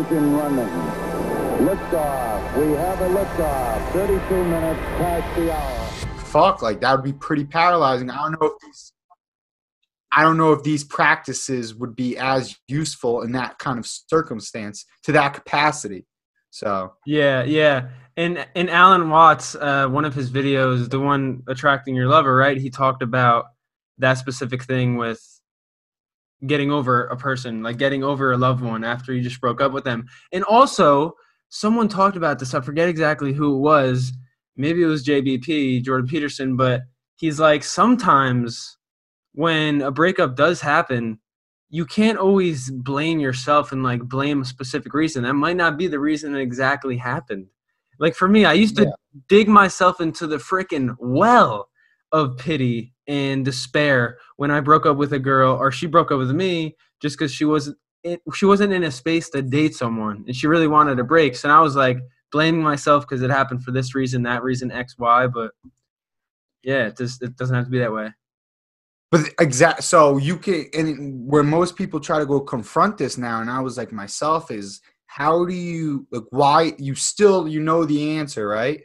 engine running. Liftoff. We have a liftoff. 32 minutes past the hour. Fuck, like that would be pretty paralyzing. I don't know if these I don't know if these practices would be as useful in that kind of circumstance to that capacity. So yeah, yeah. And in Alan Watts, uh, one of his videos, the one attracting your lover, right? He talked about that specific thing with getting over a person, like getting over a loved one after you just broke up with them. And also, someone talked about this. I forget exactly who it was. Maybe it was JBP, Jordan Peterson, but he's like, sometimes when a breakup does happen, you can't always blame yourself and like blame a specific reason. That might not be the reason it exactly happened. Like for me, I used to yeah. dig myself into the freaking well of pity and despair when I broke up with a girl or she broke up with me just because she wasn't she wasn't in a space to date someone and she really wanted a break. So I was like blaming myself because it happened for this reason, that reason, X, Y. But yeah, it just it doesn't have to be that way. But exact so you can and where most people try to go confront this now, and I was like myself is how do you like why you still you know the answer, right?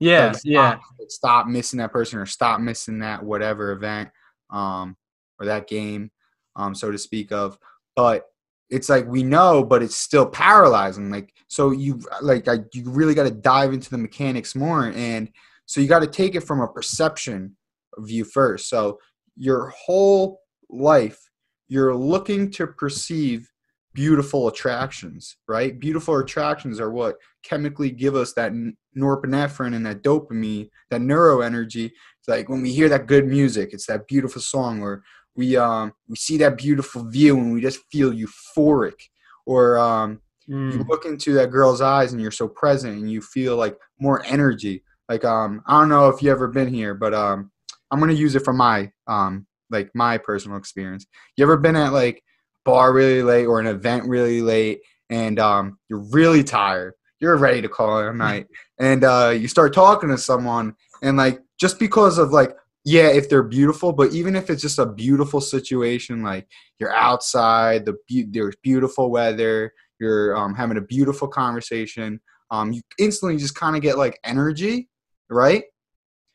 Yeah, like, stop, yeah. Stop missing that person or stop missing that whatever event um or that game um so to speak of. But it's like we know, but it's still paralyzing. Like so you like I, you really got to dive into the mechanics more, and so you got to take it from a perception view first. So your whole life, you're looking to perceive beautiful attractions, right? Beautiful attractions are what chemically give us that norepinephrine and that dopamine, that neuroenergy. It's like when we hear that good music, it's that beautiful song, or we um we see that beautiful view and we just feel euphoric, or um mm. you look into that girl's eyes and you're so present and you feel like more energy. Like um I don't know if you ever been here, but um I'm gonna use it from my um like my personal experience. You ever been at like bar really late or an event really late and um you're really tired, you're ready to call it a night, and uh you start talking to someone and like just because of like yeah if they're beautiful but even if it's just a beautiful situation like you're outside the be- there's beautiful weather you're um, having a beautiful conversation um, you instantly just kind of get like energy right?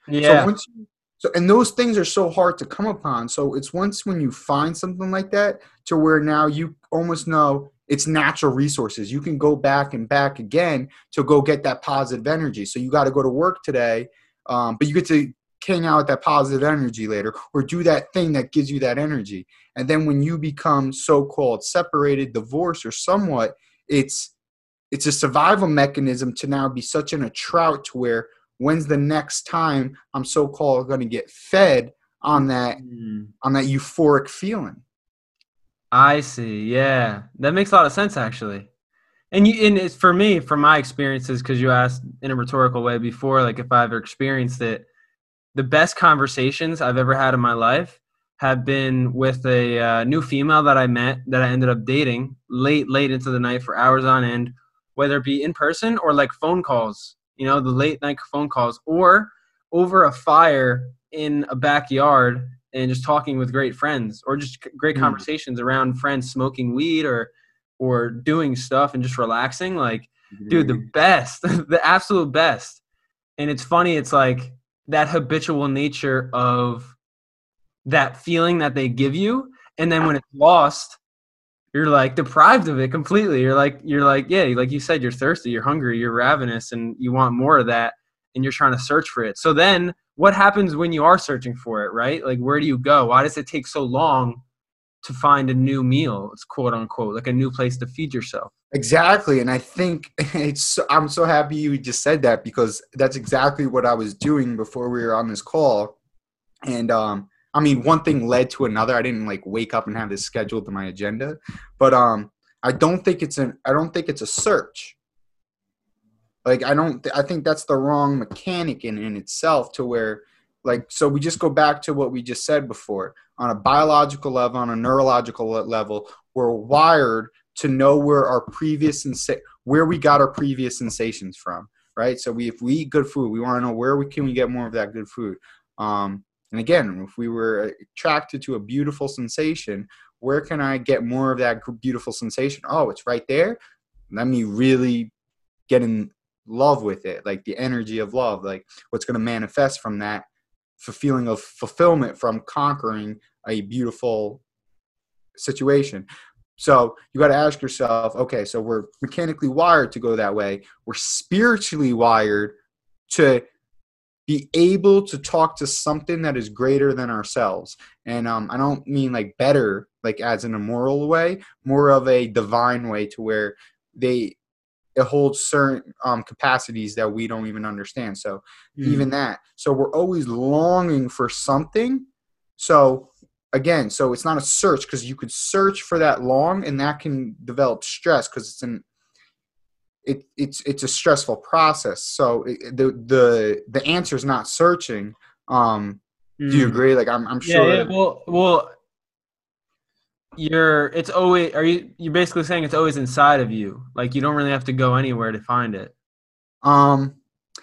Yeah. so once you so, and those things are so hard to come upon. So, it's once when you find something like that to where now you almost know it's natural resources. You can go back and back again to go get that positive energy. So, you got to go to work today, um, but you get to hang out with that positive energy later or do that thing that gives you that energy. And then when you become so called separated, divorced, or somewhat, it's it's a survival mechanism to now be such in a trout to where when's the next time I'm so called going to get fed on that mm. on that euphoric feeling? I see. Yeah, that makes a lot of sense actually. And you, and it's for me, from my experiences, because you asked in a rhetorical way before, like if I ever experienced it, the best conversations I've ever had in my life have been with a uh, new female that I met that I ended up dating late, late into the night for hours on end, whether it be in person or like phone calls you know, the late night phone calls, or over a fire in a backyard and just talking with great friends, or just great mm. conversations around friends smoking weed or or doing stuff and just relaxing. Like, mm. dude, the best, the absolute best. And it's funny, it's like that habitual nature of that feeling that they give you, and then when it's lost, you're like deprived of it completely. You're like you're like yeah, like you said, you're thirsty, you're hungry, you're ravenous, and you want more of that, and you're trying to search for it. So then, what happens when you are searching for it? Right? Like, where do you go? Why does it take so long to find a new meal? It's quote unquote like a new place to feed yourself. Exactly, and I think it's. I'm so happy you just said that because that's exactly what I was doing before we were on this call, and um I mean, one thing led to another. I didn't like wake up and have this scheduled to my agenda, but um, I don't think it's an. I don't think it's a search. Like I don't. I think that's the wrong mechanic in in itself. To where, like, so we just go back to what we just said before. On a biological level, on a neurological level, we're wired to know where our previous sensa- where we got our previous sensations from. Right. So we if we eat good food, we want to know where we can we get more of that good food. Um, and again, if we were attracted to a beautiful sensation, where can I get more of that beautiful sensation? Oh, it's right there. Let me really get in love with it, like the energy of love, like what's going to manifest from that feeling of fulfillment from conquering a beautiful situation. So you got to ask yourself, okay, so we're mechanically wired to go that way. We're spiritually wired to be able to talk to something that is greater than ourselves. And um, I don't mean like better, like as in a moral way, more of a divine way to where they it holds certain um, capacities that we don't even understand. So mm. even that. So we're always longing for something. So again, so it's not a search because you could search for that long and that can develop stress because it's an it, it's it's a stressful process. So it, the the the answer is not searching. Um, mm. Do you mm. agree? Like I'm I'm sure. Yeah, yeah. Well, well, you're it's always are you you're basically saying it's always inside of you. Like you don't really have to go anywhere to find it. Um.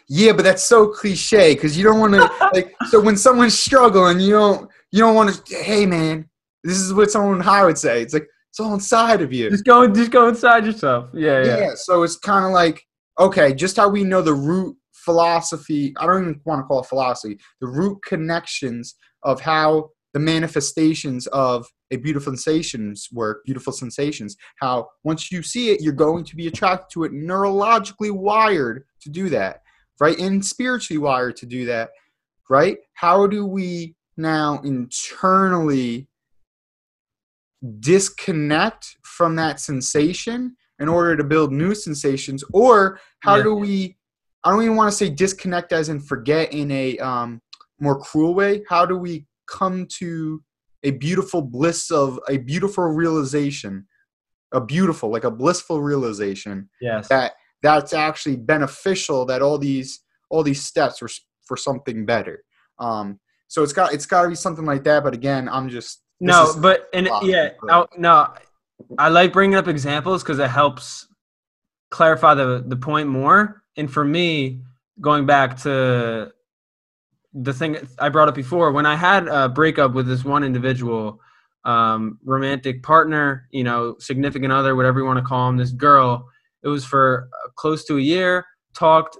Yeah, but that's so cliche because you don't want to like. So when someone's struggling, you don't you don't want to. Hey, man, this is what someone high would say. It's like it's all inside of you. Just go, just go inside yourself. Yeah, yeah. Yeah. So it's kind of like okay, just how we know the root philosophy. I don't even want to call it philosophy. The root connections of how the manifestations of a beautiful sensations work, beautiful sensations. How once you see it, you're going to be attracted to it, neurologically wired to do that, right? And spiritually wired to do that, right? How do we now internally disconnect from that sensation in order to build new sensations or how yeah. do we i don't even want to say disconnect as in forget in a um, more cruel way how do we come to a beautiful bliss of a beautiful realization a beautiful like a blissful realization yes that that's actually beneficial that all these all these steps were for something better um so it's got it's got to be something like that. But again, I'm just no, but and yeah, no, no, I like bringing up examples because it helps clarify the the point more. And for me, going back to the thing I brought up before, when I had a breakup with this one individual, um, romantic partner, you know, significant other, whatever you want to call him, this girl, it was for close to a year. Talked,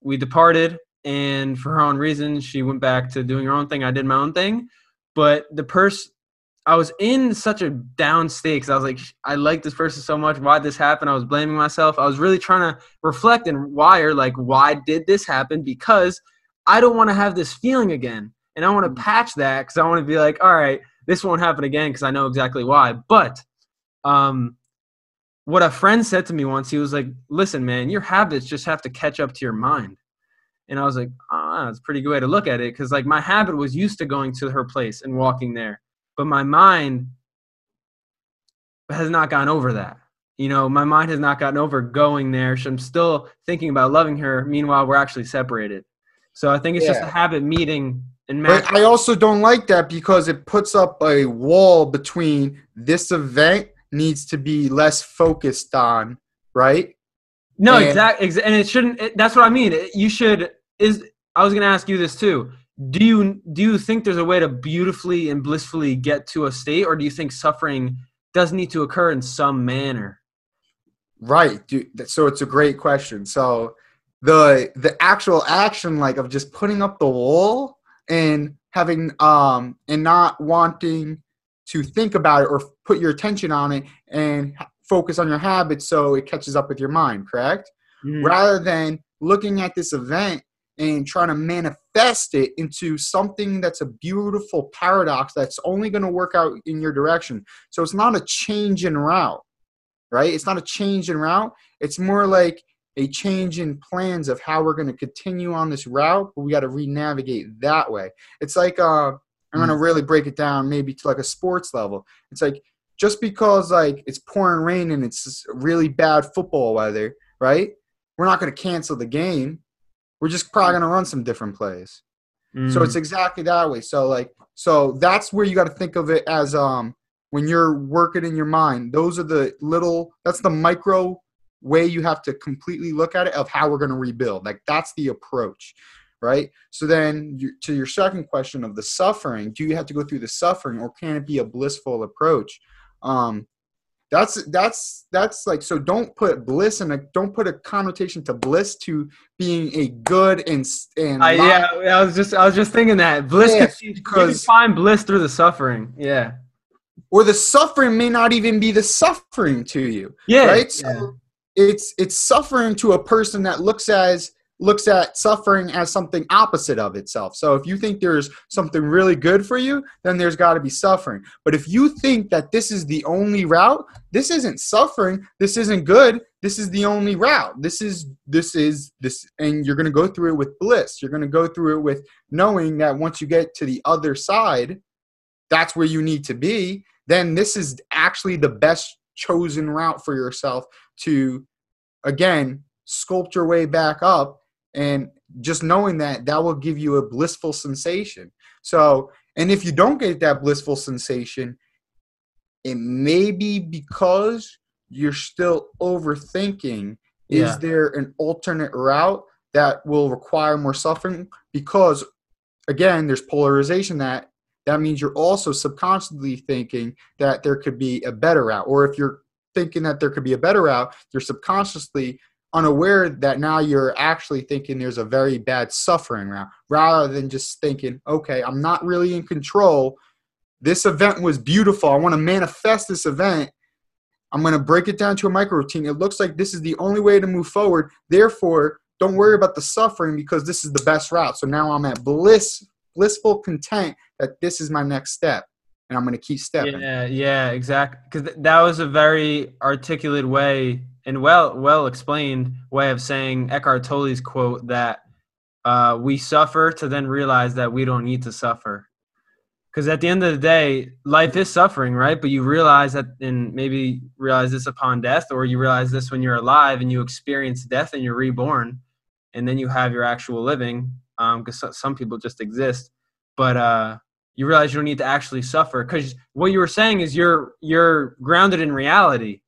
we departed, and for her own reasons, she went back to doing her own thing. I did my own thing, but the person I was in such a down state because I was like, I like this person so much. Why did this happen? I was blaming myself. I was really trying to reflect and wire like, why did this happen? Because I don't want to have this feeling again, and I want to mm. patch that because I want to be like, all right, this won't happen again because I know exactly why. But um, what a friend said to me once, he was like, listen, man, your habits just have to catch up to your mind. And I was like, ah, that's a pretty good way to look at it. Because like my habit was used to going to her place and walking there, but my mind has not gone over that. You know, my mind has not gotten over going there. So I'm still thinking about loving her. Meanwhile, we're actually separated. So I think it's yeah. just a habit meeting and matching. But I also don't like that because it puts up a wall between this event needs to be less focused on, right? No, exactly, exa- and it shouldn't. It, that's what I mean. It, you should. Is I was going to ask you this too. Do you do you think there's a way to beautifully and blissfully get to a state, or do you think suffering does need to occur in some manner? Right. So it's a great question. So the the actual action, like of just putting up the wall and having um and not wanting to think about it or put your attention on it and focus on your habits so it catches up with your mind, correct? Mm. Rather than looking at this event and trying to manifest it into something that's a beautiful paradox that's only going to work out in your direction. So it's not a change in route, right? It's not a change in route. It's more like a change in plans of how we're going to continue on this route, but we got to re-navigate that way. It's like uh, I'm going to mm. really break it down maybe to like a sports level. It's like just because like it's pouring rain and it's really bad football weather, right? We're not going to cancel the game. We're just probably going to run some different plays. Mm. So it's mm. exactly that way. So like so that's where you got to think of it as um when you're working in your mind. Those are the little that's the micro way you have to completely look at it of how we're going to rebuild. Like that's the approach. right? So then, you, to your second question of the suffering, do you have to go through the suffering, or can it be a blissful approach? Um, that's that's that's like so. Don't put bliss in a don't put a connotation to bliss to being a good and and Uh, yeah, I was just I was just thinking that bliss Yeah, could, you can because- find bliss through the suffering. Yeah, or the suffering may not even be the suffering to you. yeah, right? So yeah. it's it's suffering to a person that looks as looks at suffering as something opposite of itself. So if you think there's something really good for you, then there's got to be suffering. But if you think that this is the only route, this isn't suffering, this isn't good, this is the only route. This is this is this and you're going to go through it with bliss. You're going to go through it with knowing that once you get to the other side, that's where you need to be, then this is actually the best chosen route for yourself to again sculpt your way back up and just knowing that that will give you a blissful sensation. So and if you don't get that blissful sensation it may be because you're still overthinking. Yeah. is there an alternate route that will require more suffering? Because again there's polarization that that means you're also subconsciously thinking that there could be a better route. Or if you're thinking that there could be a better route you're subconsciously unaware that now you're actually thinking there's a very bad suffering route rather than just thinking okay i'm not really in control. This event was beautiful. I want to manifest this event. I'm going to break it down to a micro routine. It looks like this is the only way to move forward. Therefore don't worry about the suffering because this is the best route. So now i'm at bliss blissful content that this is my next step and i'm going to keep stepping Yeah, yeah, exactly. Because th- that was a very articulate way and well, well explained way of saying Eckhart Tolle's quote that uh, we suffer to then realize that we don't need to suffer. Because at the end of the day, life is suffering, right? But you realize that, and maybe realize this upon death, or you realize this when you're alive and you experience death and you're reborn, and then you have your actual living. Because some people just exist, but uh, you realize you don't need to actually suffer. Because what you were saying is you're you're grounded in reality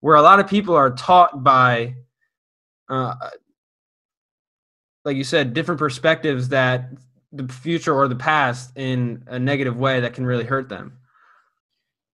where a lot of people are taught by uh, like you said different perspectives that the future or the past in a negative way that can really hurt them.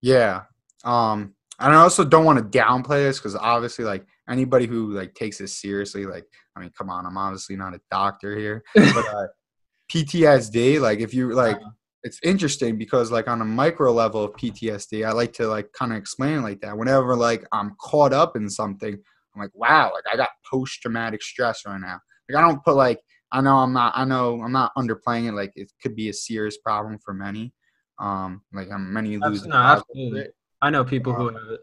Yeah. Um, and I also don't want to downplay this because obviously, like anybody who like takes this seriously, like I mean, come on, I'm obviously not a doctor here, but uh, PTSD, like if you like, it's interesting because like on a micro level of PTSD, I like to like kind of explain it like that. Whenever like I'm caught up in something, I'm like, wow, like I got post traumatic stress right now. Like I don't put like I know I'm not I know I'm not underplaying it. Like it could be a serious problem for many. Um, like I'm many lose. no, absolutely. i know people who have it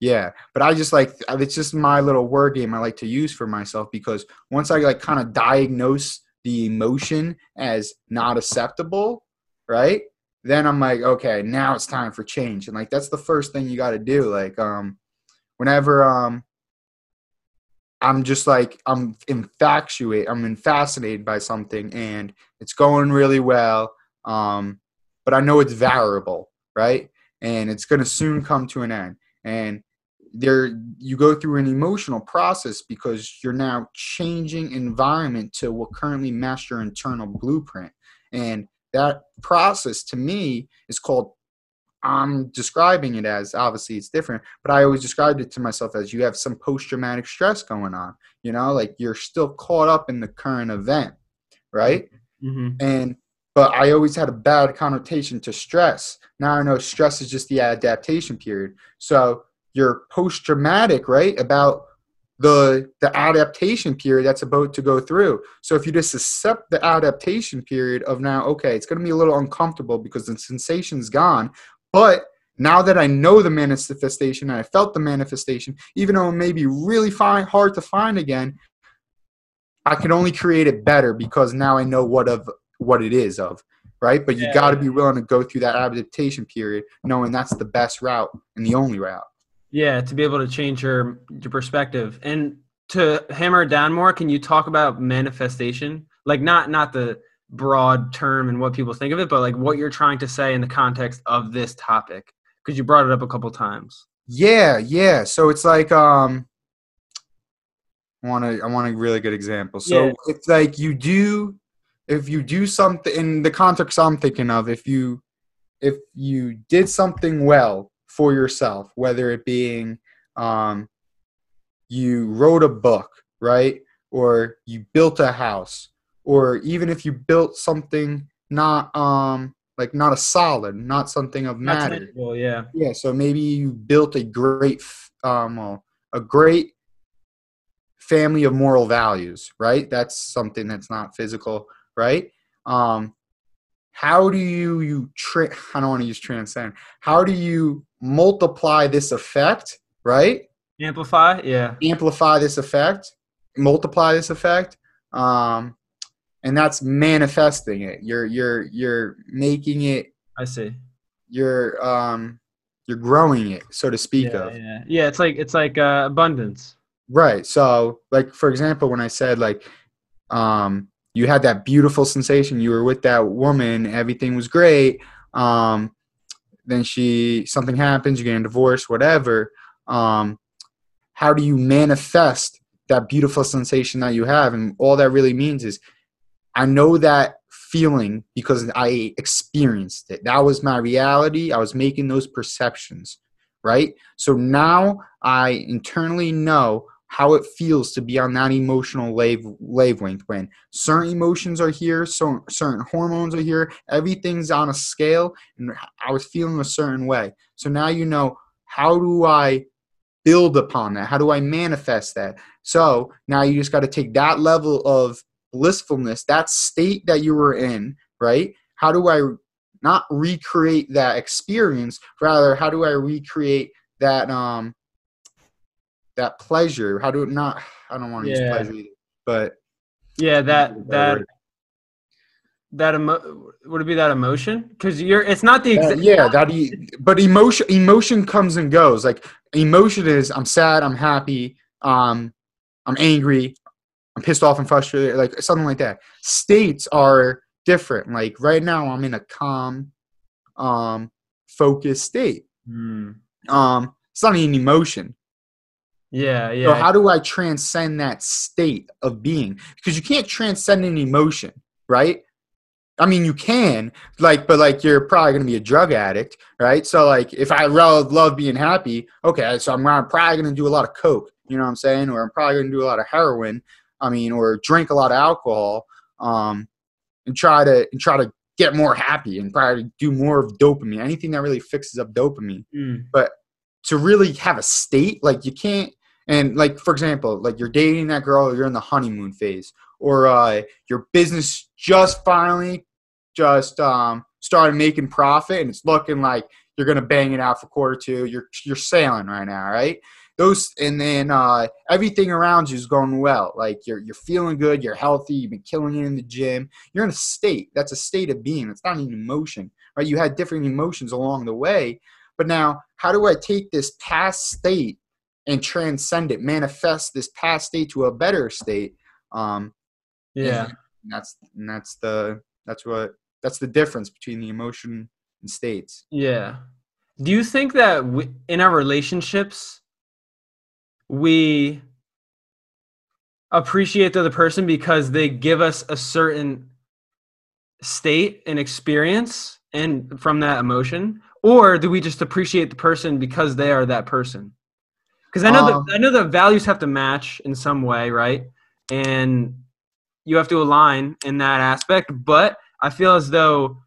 Yeah, but I just like it's just my little word game I like to use for myself because once I like kind of diagnose the emotion as not acceptable, right? Then I'm like, okay, now it's time for change. And like that's the first thing you got to do. Like um whenever um I'm just like I'm infatuated, I'm fascinated by something and it's going really well. Um but I know it's variable, right? And it's going to soon come to an end. And there you go through an emotional process because you're now changing environment to what currently match your internal blueprint and that process to me is called i'm describing it as obviously it's different but i always described it to myself as you have some post-traumatic stress going on you know like you're still caught up in the current event right mm-hmm. and but I always had a bad connotation to stress. Now I know stress is just the adaptation period. So you're post traumatic, right? About the the adaptation period that's about to go through. So if you just accept the adaptation period of now, okay, it's going to be a little uncomfortable because the sensation's gone, but now that I know the manifestation and I felt the manifestation, even though it may be really fine, hard to find again, I can only create it better because now I know what of what it is of, right? But you Yeah. got to be willing to go through that adaptation period, knowing that's the best route and the only route. Yeah, to be able to change your your perspective and to hammer it down more, can you talk about manifestation? Like not not the broad term and what people think of it, but like what you're trying to say in the context of this topic because you brought it up a couple times. Yeah, yeah. So it's like um I want to I want a really good example. So Yeah. it's like you do if you do something in the context I'm thinking of, if you if you did something well for yourself, whether it being um, you wrote a book, right, or you built a house, or even if you built something not um like not a solid, not something of matter. tangible, yeah. Yeah, so maybe you built a great, um, well, a great family of moral values, right? That's something that's not physical, right? Um, how do you you tra- I don't want to use transcend. How do you multiply this effect, right? Amplify, yeah. Amplify this effect, multiply this effect, um, and that's manifesting it. You're you're you're making it. I see. You're um, you're growing it, so to speak Yeah, of. yeah. Yeah, it's like it's like uh, abundance. Right. So, like for example, when I said like, um, you had that beautiful sensation, you were with that woman, everything was great. Um, then she something happens, You get a divorce, whatever. Um, how do you manifest that beautiful sensation that you have? And all that really means is, I know that feeling because I experienced it. That was my reality. I was making those perceptions, right? So now I internally know how it feels to be on that emotional wave wavelength when certain emotions are here, so certain hormones are here, everything's on a scale, and I was feeling a certain way. So now you know how do I build upon that? How do I manifest that? So now you just got to take that level of blissfulness, that state that you were in, right? How do I not recreate that experience? Rather, how do I recreate that um that pleasure? How do it not? I don't want to Yeah. use pleasure, either, but Yeah, that that word. that emo- would it be that emotion? Because you're it's not the Uh, yeah, that e- but emotion emotion comes and goes. Like emotion is I'm sad, I'm happy, um, I'm angry, I'm pissed off and frustrated, like something like that. States are different. Like right now, I'm in a calm, um, focused state. Hmm. Um, it's not an emotion. Yeah, yeah. So how do I transcend that state of being? Because you can't transcend an emotion, right? I mean, you can, like, but like you're probably gonna be a drug addict, right? So like, if I love love being happy, okay, so I'm, I'm probably gonna do a lot of coke, you know what I'm saying, or I'm probably gonna do a lot of heroin. I mean, or drink a lot of alcohol, um, and try to and try to get more happy and probably do more of dopamine. Anything that really fixes up dopamine But to really have a state like you can't and like for example like you're dating that girl you're in the honeymoon phase or uh, your business just finally just um, started making profit and it's looking like you're gonna bang it out for quarter two you're you're sailing right now right? Those and then uh, everything around you is going well. Like you're you're feeling good you're healthy you've been killing it in the gym. You're in a state that's a state of being it's not an emotion right? You had different emotions along the way but now, how do I take this past state and transcend it, manifest this past state to a better state? Um, Yeah. and that's and that's the that's what that's the difference between the emotion and states. Yeah. Do you think that we, in our relationships, we appreciate the other person because they give us a certain state and experience and from that emotion, or do we just appreciate the person because they are that person? Because I know Um, that I know that values have to match in some way, right? And you have to align in that aspect. But I feel as though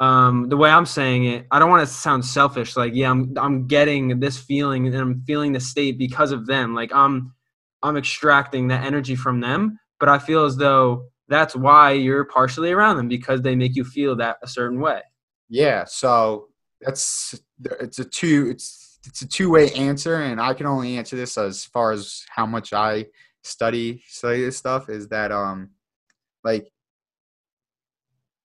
um, the way I'm saying it, I don't want to sound selfish. Like, yeah, I'm I'm getting this feeling and I'm feeling the state because of them. Like I'm I'm extracting that energy from them. But I feel as though that's why you're partially around them because they make you feel that a certain way. Yeah, so that's it's a two it's it's a two way answer, and I can only answer this as far as how much I study study this stuff. Is that um like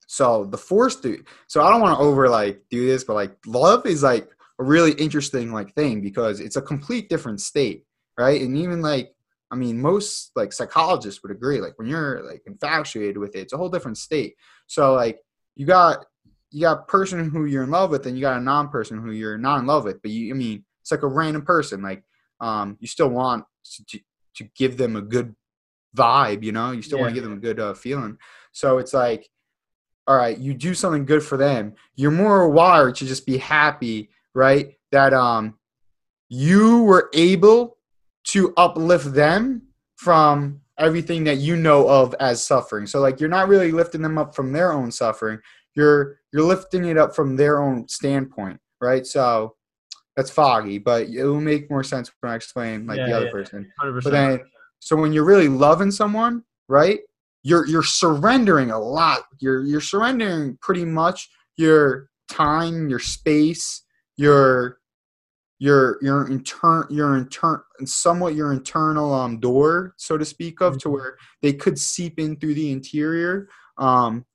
so the force do so I don't want to over like do this, but like love is like a really interesting like thing because it's a complete different state, right? And even like I mean, most like psychologists would agree. Like when you're like infatuated with it, it's a whole different state. So like you got you got a person who you're in love with, and you got a non-person who you're not in love with. But you, I mean, it's like a random person. Like um, you still want to, to give them a good vibe, you know. You still want to give them a good uh, feeling. So it's like, all right, you do something good for them. You're more wired to just be happy, right? That um, you were able to uplift them from everything that you know of as suffering. So like you're not really lifting them up from their own suffering. You're you're lifting it up from their own standpoint, right? So that's foggy, but it will make more sense when I explain like Yeah, the other yeah. person. 100%. But then so when you're really loving someone, right? You're you're surrendering a lot. You're you're surrendering pretty much your time, your space, your your your intern your intern somewhat your internal um door, so to speak of, to Mhm. where they could seep in through the interior. Um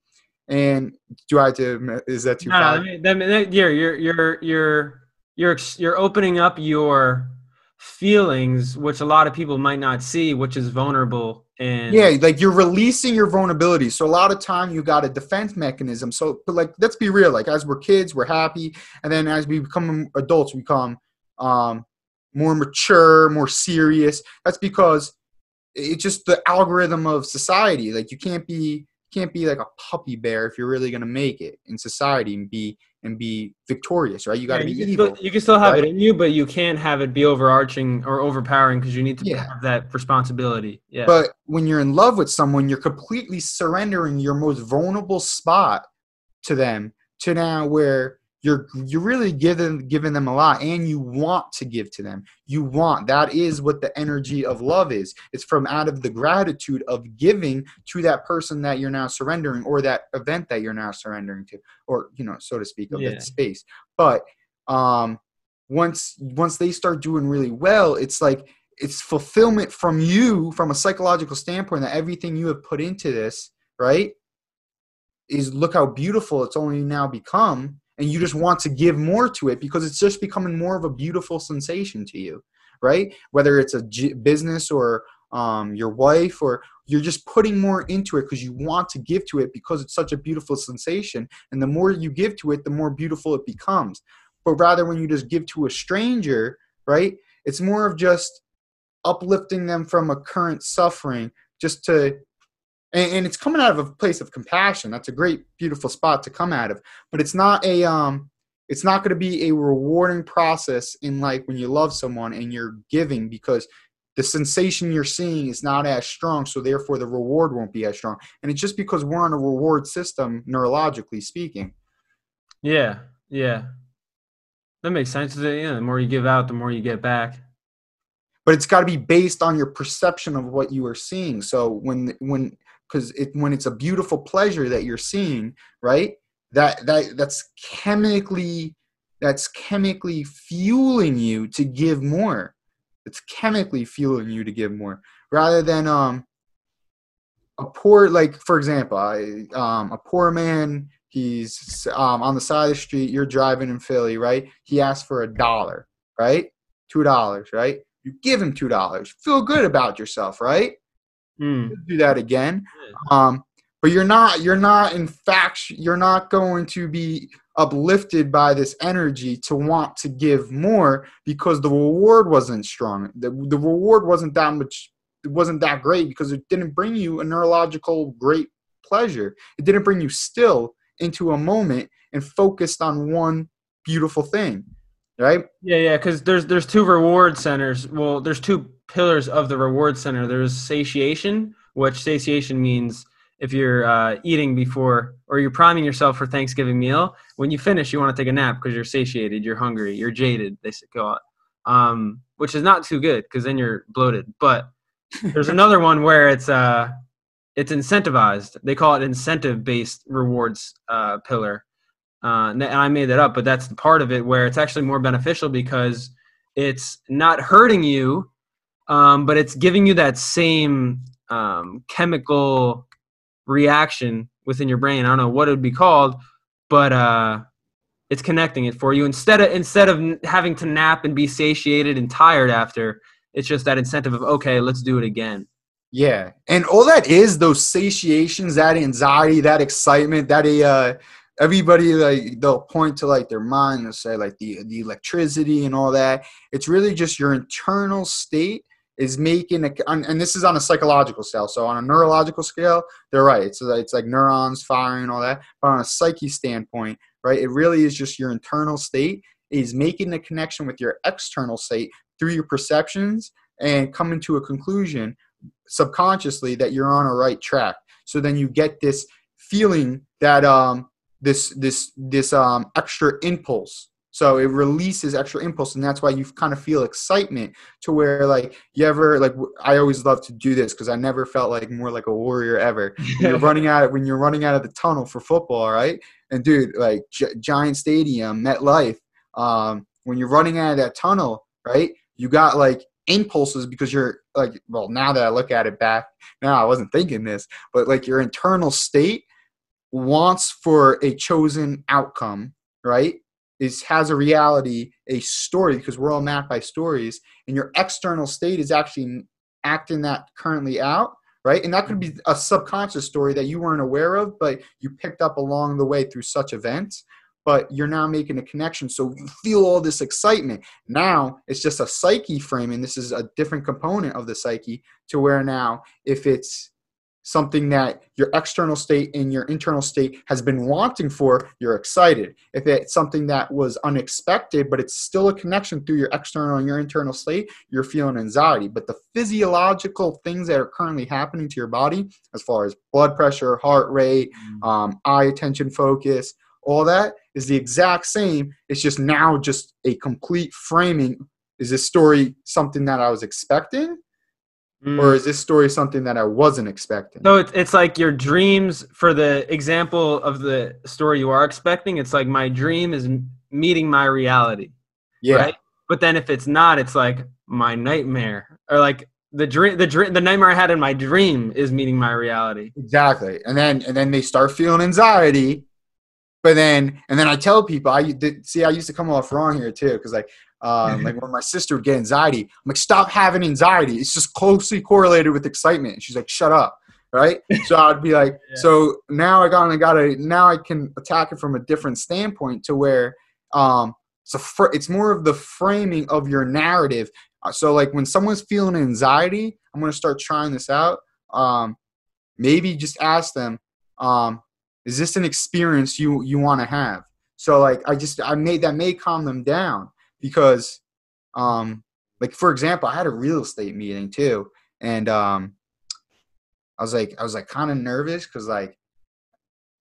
and do I have to is that too No, no, far? I mean, that, that, you're you're you're you're you're you're opening up your feelings, which a lot of people might not see, which is vulnerable and Yeah, like you're releasing your vulnerability. So a lot of time you got a defense mechanism. So, but like, let's be real. Like as we're kids, we're happy, and then as we become adults, we become um, more mature, more serious. That's because it's just the algorithm of society. Like you can't be can't be like a puppy bear if you're really gonna make it in society and be and be victorious, right? You got to Yeah, be you can evil. Still, you can still have right? it in you, but you can't have it be overarching or overpowering because you need to Yeah. have that responsibility. Yeah. But when you're in love with someone, you're completely surrendering your most vulnerable spot to them to now where you're you're really giving giving them a lot and you want to give to them. You want that is what the energy of love is. It's from out of the gratitude of giving to that person that you're now surrendering or that event that you're now surrendering to or you know so to speak of Yeah. that space. But um once once they start doing really well, it's like it's fulfillment from you from a psychological standpoint that everything you have put into this right is look how beautiful it's only now become and you just want to give more to it because it's just becoming more of a beautiful sensation to you right? Whether it's a j- business or um, your wife or you're just putting more into it because you want to give to it because it's such a beautiful sensation. And the more you give to it the more beautiful it becomes. But rather when you just give to a stranger right it's more of just uplifting them from a current suffering just to and, and it's coming out of a place of compassion that's a great beautiful spot to come out of but it's not a um it's not going to be a rewarding process in like when you love someone and you're giving because the sensation you're seeing is not as strong so therefore the reward won't be as strong and it's just because we're on a reward system neurologically speaking yeah. Yeah. That makes sense. Yeah, the more you give out, the more you get back. but it's got to be based on your perception of what you are seeing so when when because it when it's a beautiful pleasure that you're seeing right that that that's chemically that's chemically fueling you to give more. It's chemically fueling you to give more rather than um a poor like for example I, um a poor man he's um on the side of the street you're driving in philly right? He asks for a dollar right? Two dollars right? You give him two dollars. Feel good about yourself right Mm. do that again. Um but you're not you're not in fact you're not going to be uplifted by this energy to want to give more because the reward wasn't strong. The, the reward wasn't that much it wasn't that great because it didn't bring you a neurological great pleasure. It didn't bring you still into a moment and focused on one beautiful thing right? Yeah, yeah, because there's there's two reward centers. Well, there's two pillars of the reward center. There's satiation, which satiation means if you're uh, eating before or you're priming yourself for Thanksgiving meal, when you finish, you want to take a nap because you're satiated, you're hungry, you're jaded. They call it, um, which is not too good because then you're bloated. But there's another one where it's uh, it's incentivized. They call it incentive based rewards uh, pillar. Uh, and I made that up, but that's the part of it where it's actually more beneficial because it's not hurting you, um, but it's giving you that same um, chemical reaction within your brain. I don't know what it would be called, but uh, it's connecting it for you instead of instead of having to nap and be satiated and tired after. It's just that incentive of okay, let's do it again. Yeah, and all that is those satiations, that anxiety, that excitement, that uh, everybody like they'll point to like their mind and say like the the electricity and all that. It's really just your internal state is making a and this is on a psychological scale. So on a neurological scale they're right. It's, it's like neurons firing all that. But on a psyche standpoint right it really is just your internal state is making the connection with your external state through your perceptions and coming to a conclusion subconsciously that you're on a right track. So then you get this feeling that um this this this um extra impulse so it releases extra impulse, and that's why you kind of feel excitement to where like you ever like I always love to do this because I never felt like more like a warrior ever. You're running out when you're running out of the tunnel for football, right? And dude, like G- Giant Stadium, MetLife, um, when you're running out of that tunnel, right? You got like impulses because you're like well now that I look at it back now I wasn't thinking this, but like your internal state wants for a chosen outcome, right? Is has a reality, a story, because we're all mapped by stories, and your external state is actually acting that currently out, right? And that could be a subconscious story that you weren't aware of, but you picked up along the way through such events. But you're now making a connection, so you feel all this excitement. Now it's just a psyche frame, and this is a different component of the psyche. To where now, if it's something that your external state and your internal state has been wanting for, you're excited. If it's something that was unexpected, but it's still a connection through your external and your internal state, you're feeling anxiety. But the physiological things that are currently happening to your body, as far as blood pressure, heart rate, mm. um, eye attention focus, all that is the exact same. It's just now just a complete framing. Is this story something that I was expecting? Mm. Or is this story something that I wasn't expecting? So it's, it's like your dreams, for the example of the story you are expecting, it's like my dream is meeting my reality. Yeah. Right? But then if it's not, it's like my nightmare or like the dream, the dream, the nightmare I had in my dream is meeting my reality. Exactly. And then, and then they start feeling anxiety. But then, and then I tell people, I did, see, I used to come off wrong here too, because like um, like when my sister would get anxiety, I'm like, stop having anxiety. It's just closely correlated with excitement. And she's like, shut up. Right. So I'd be like, yeah. so now I got, I got to, now I can attack it from a different standpoint to where, um, it's a, fr- it's more of the framing of your narrative. Uh, so like when someone's feeling anxiety, I'm going to start trying this out. Um, maybe just ask them, um, is this an experience you, you want to have? So like I just, I made that may calm them down because um like for example i had a real estate meeting too and um i was like i was like kind of nervous because like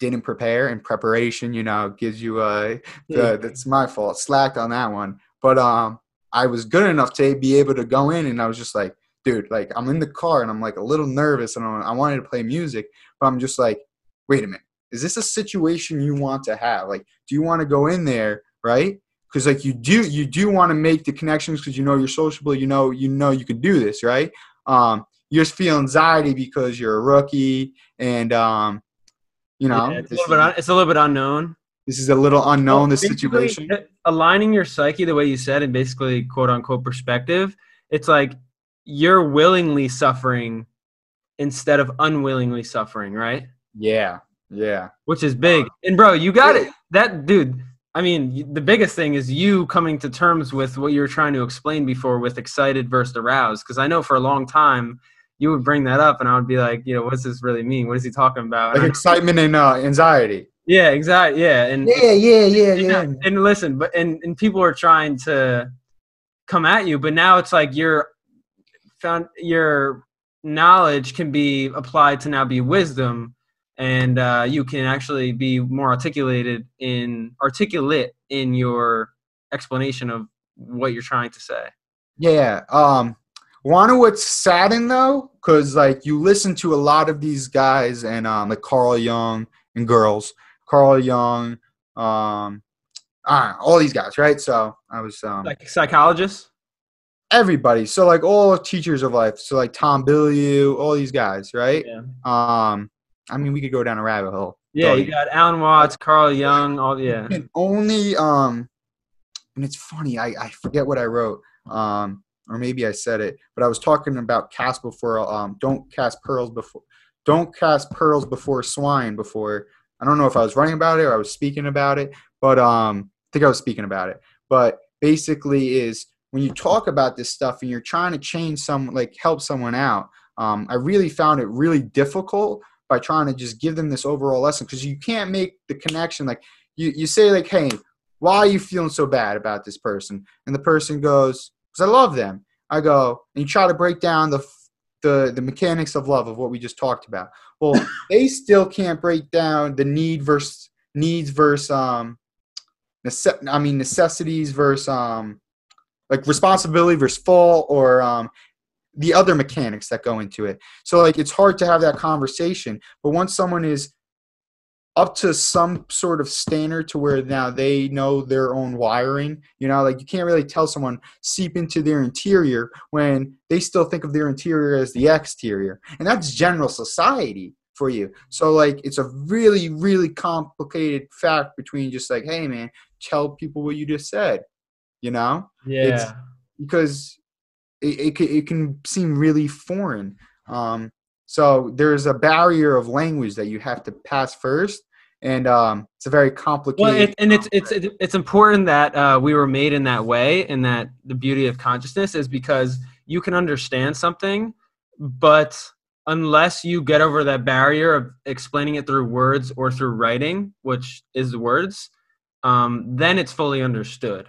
didn't prepare and preparation you know gives you a yeah. that's my fault slacked on that one but um i was good enough to be able to go in and i was just like dude like i'm in the car and i'm like a little nervous and i wanted to play music but i'm just like wait a minute is this a situation you want to have like do you want to go in there right because like you do you do want to make the connections because you know you're sociable you know you know you can do this right? Um you just feel anxiety because you're a rookie and um you know yeah, it's, a little, bit, it's a little bit unknown. This is a little unknown well, this situation. aligning your psyche the way you said and basically quote unquote perspective it's like you're willingly suffering instead of unwillingly suffering right? Yeah yeah. Which is big. And bro you got it. that dude I mean, the biggest thing is you coming to terms with what you were trying to explain before with excited versus aroused. Because I know for a long time you would bring that up, and I would be like, you know, what does this really mean? What is he talking about? Like excitement and uh, anxiety. Yeah, exactly. Yeah, and yeah, yeah, yeah, yeah. And, and listen, but and and people are trying to come at you, but now it's like your found your knowledge can be applied to now be wisdom and uh, you can actually be more articulated in articulate in your explanation of what you're trying to say. Yeah. Um, wanna what's saddened though, because like you listen to a lot of these guys and um, like Carl Jung and girls, Carl Jung, um, know, all these guys, right? So I was um, like psychologists. Everybody. So like all teachers of life. So like Tom Bilyeu, all these guys, right? Yeah. Um, I mean, we could go down a rabbit hole. Yeah, you got Alan Watts, Carl Jung, all yeah. And only um, and it's funny. I I forget what I wrote. Um, or maybe I said it, but I was talking about cast before. Um, don't cast pearls before. Don't cast pearls before swine. Before I don't know if I was writing about it or I was speaking about it, but um, I think I was speaking about it. But basically, is when you talk about this stuff and you're trying to change some like help someone out um, i really found it really difficult by trying to just give them this overall lesson because you can't make the connection like you, you say like hey why are you feeling so bad about this person? And the person goes because i love them i go and you try to break down the the the mechanics of love of what we just talked about. Well they still can't break down the need versus needs versus um nece- i mean necessities versus um like responsibility versus fault or um, the other mechanics that go into it. So like it's hard to have that conversation. But once someone is up to some sort of standard to where now they know their own wiring, you know, like you can't really tell someone seep into their interior when they still think of their interior as the exterior. And that's general society for you. So like it's a really, really complicated fact between just like, hey man, tell people what you just said you know yeah it's because it, it, can, it can seem really foreign. Um, so there's a barrier of language that you have to pass first and um, it's a very complicated well, it, and it's it's it's important that uh, we were made in that way and that the beauty of consciousness is because you can understand something but unless you get over that barrier of explaining it through words or through writing which is words um, then it's fully understood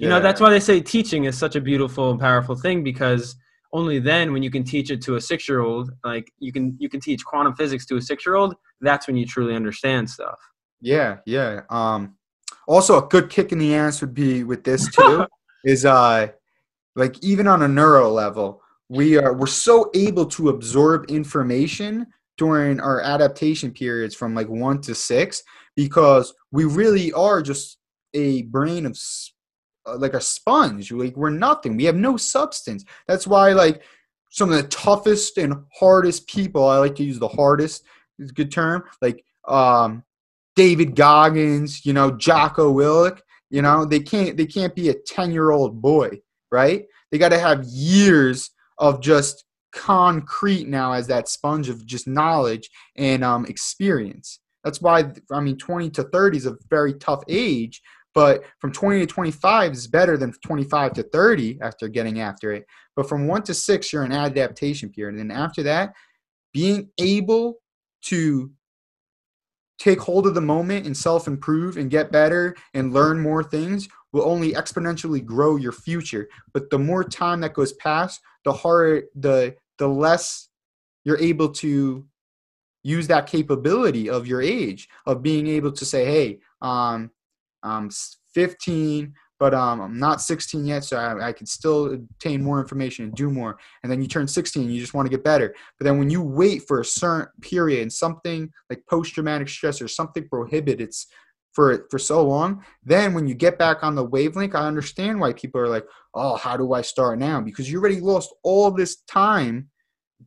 you know that's why they say teaching is such a beautiful and powerful thing because only then when you can teach it to a six year old like you can you can teach quantum physics to a six year old that's when you truly understand stuff. Yeah yeah um also a good kick in the ass would be with this too is uh like even on a neuro level we are we're so able to absorb information during our adaptation periods from like one to six because we really are just a brain of uh, like a sponge. Like we're nothing. We have no substance. That's why like some of the toughest and hardest people. I like to use the hardest. Is a good term. Like um, David Goggins. You know, Jocko Willink. You know, they can't they can't be a ten year old boy, right? They got to have years of just concrete now as that sponge of just knowledge and um, experience. That's why I mean, twenty to thirty is a very tough age but from 20 to 25 is better than 25 to 30 after getting after it. But from one to six, you're in adaptation period. And after that, being able to take hold of the moment and self improve and get better and learn more things will only exponentially grow your future. But the more time that goes past, the harder, the the less you're able to use that capability of your age of being able to say, hey, um, I'm 15, but um, I'm not 16 yet, so I, I can still obtain more information and do more. And then you turn 16, you just want to get better. But then when you wait for a certain period and something like post-traumatic stress or something prohibits for for so long, then when you get back on the wavelength, I understand why people are like, "Oh, how do I start now?" Because you already lost all this time.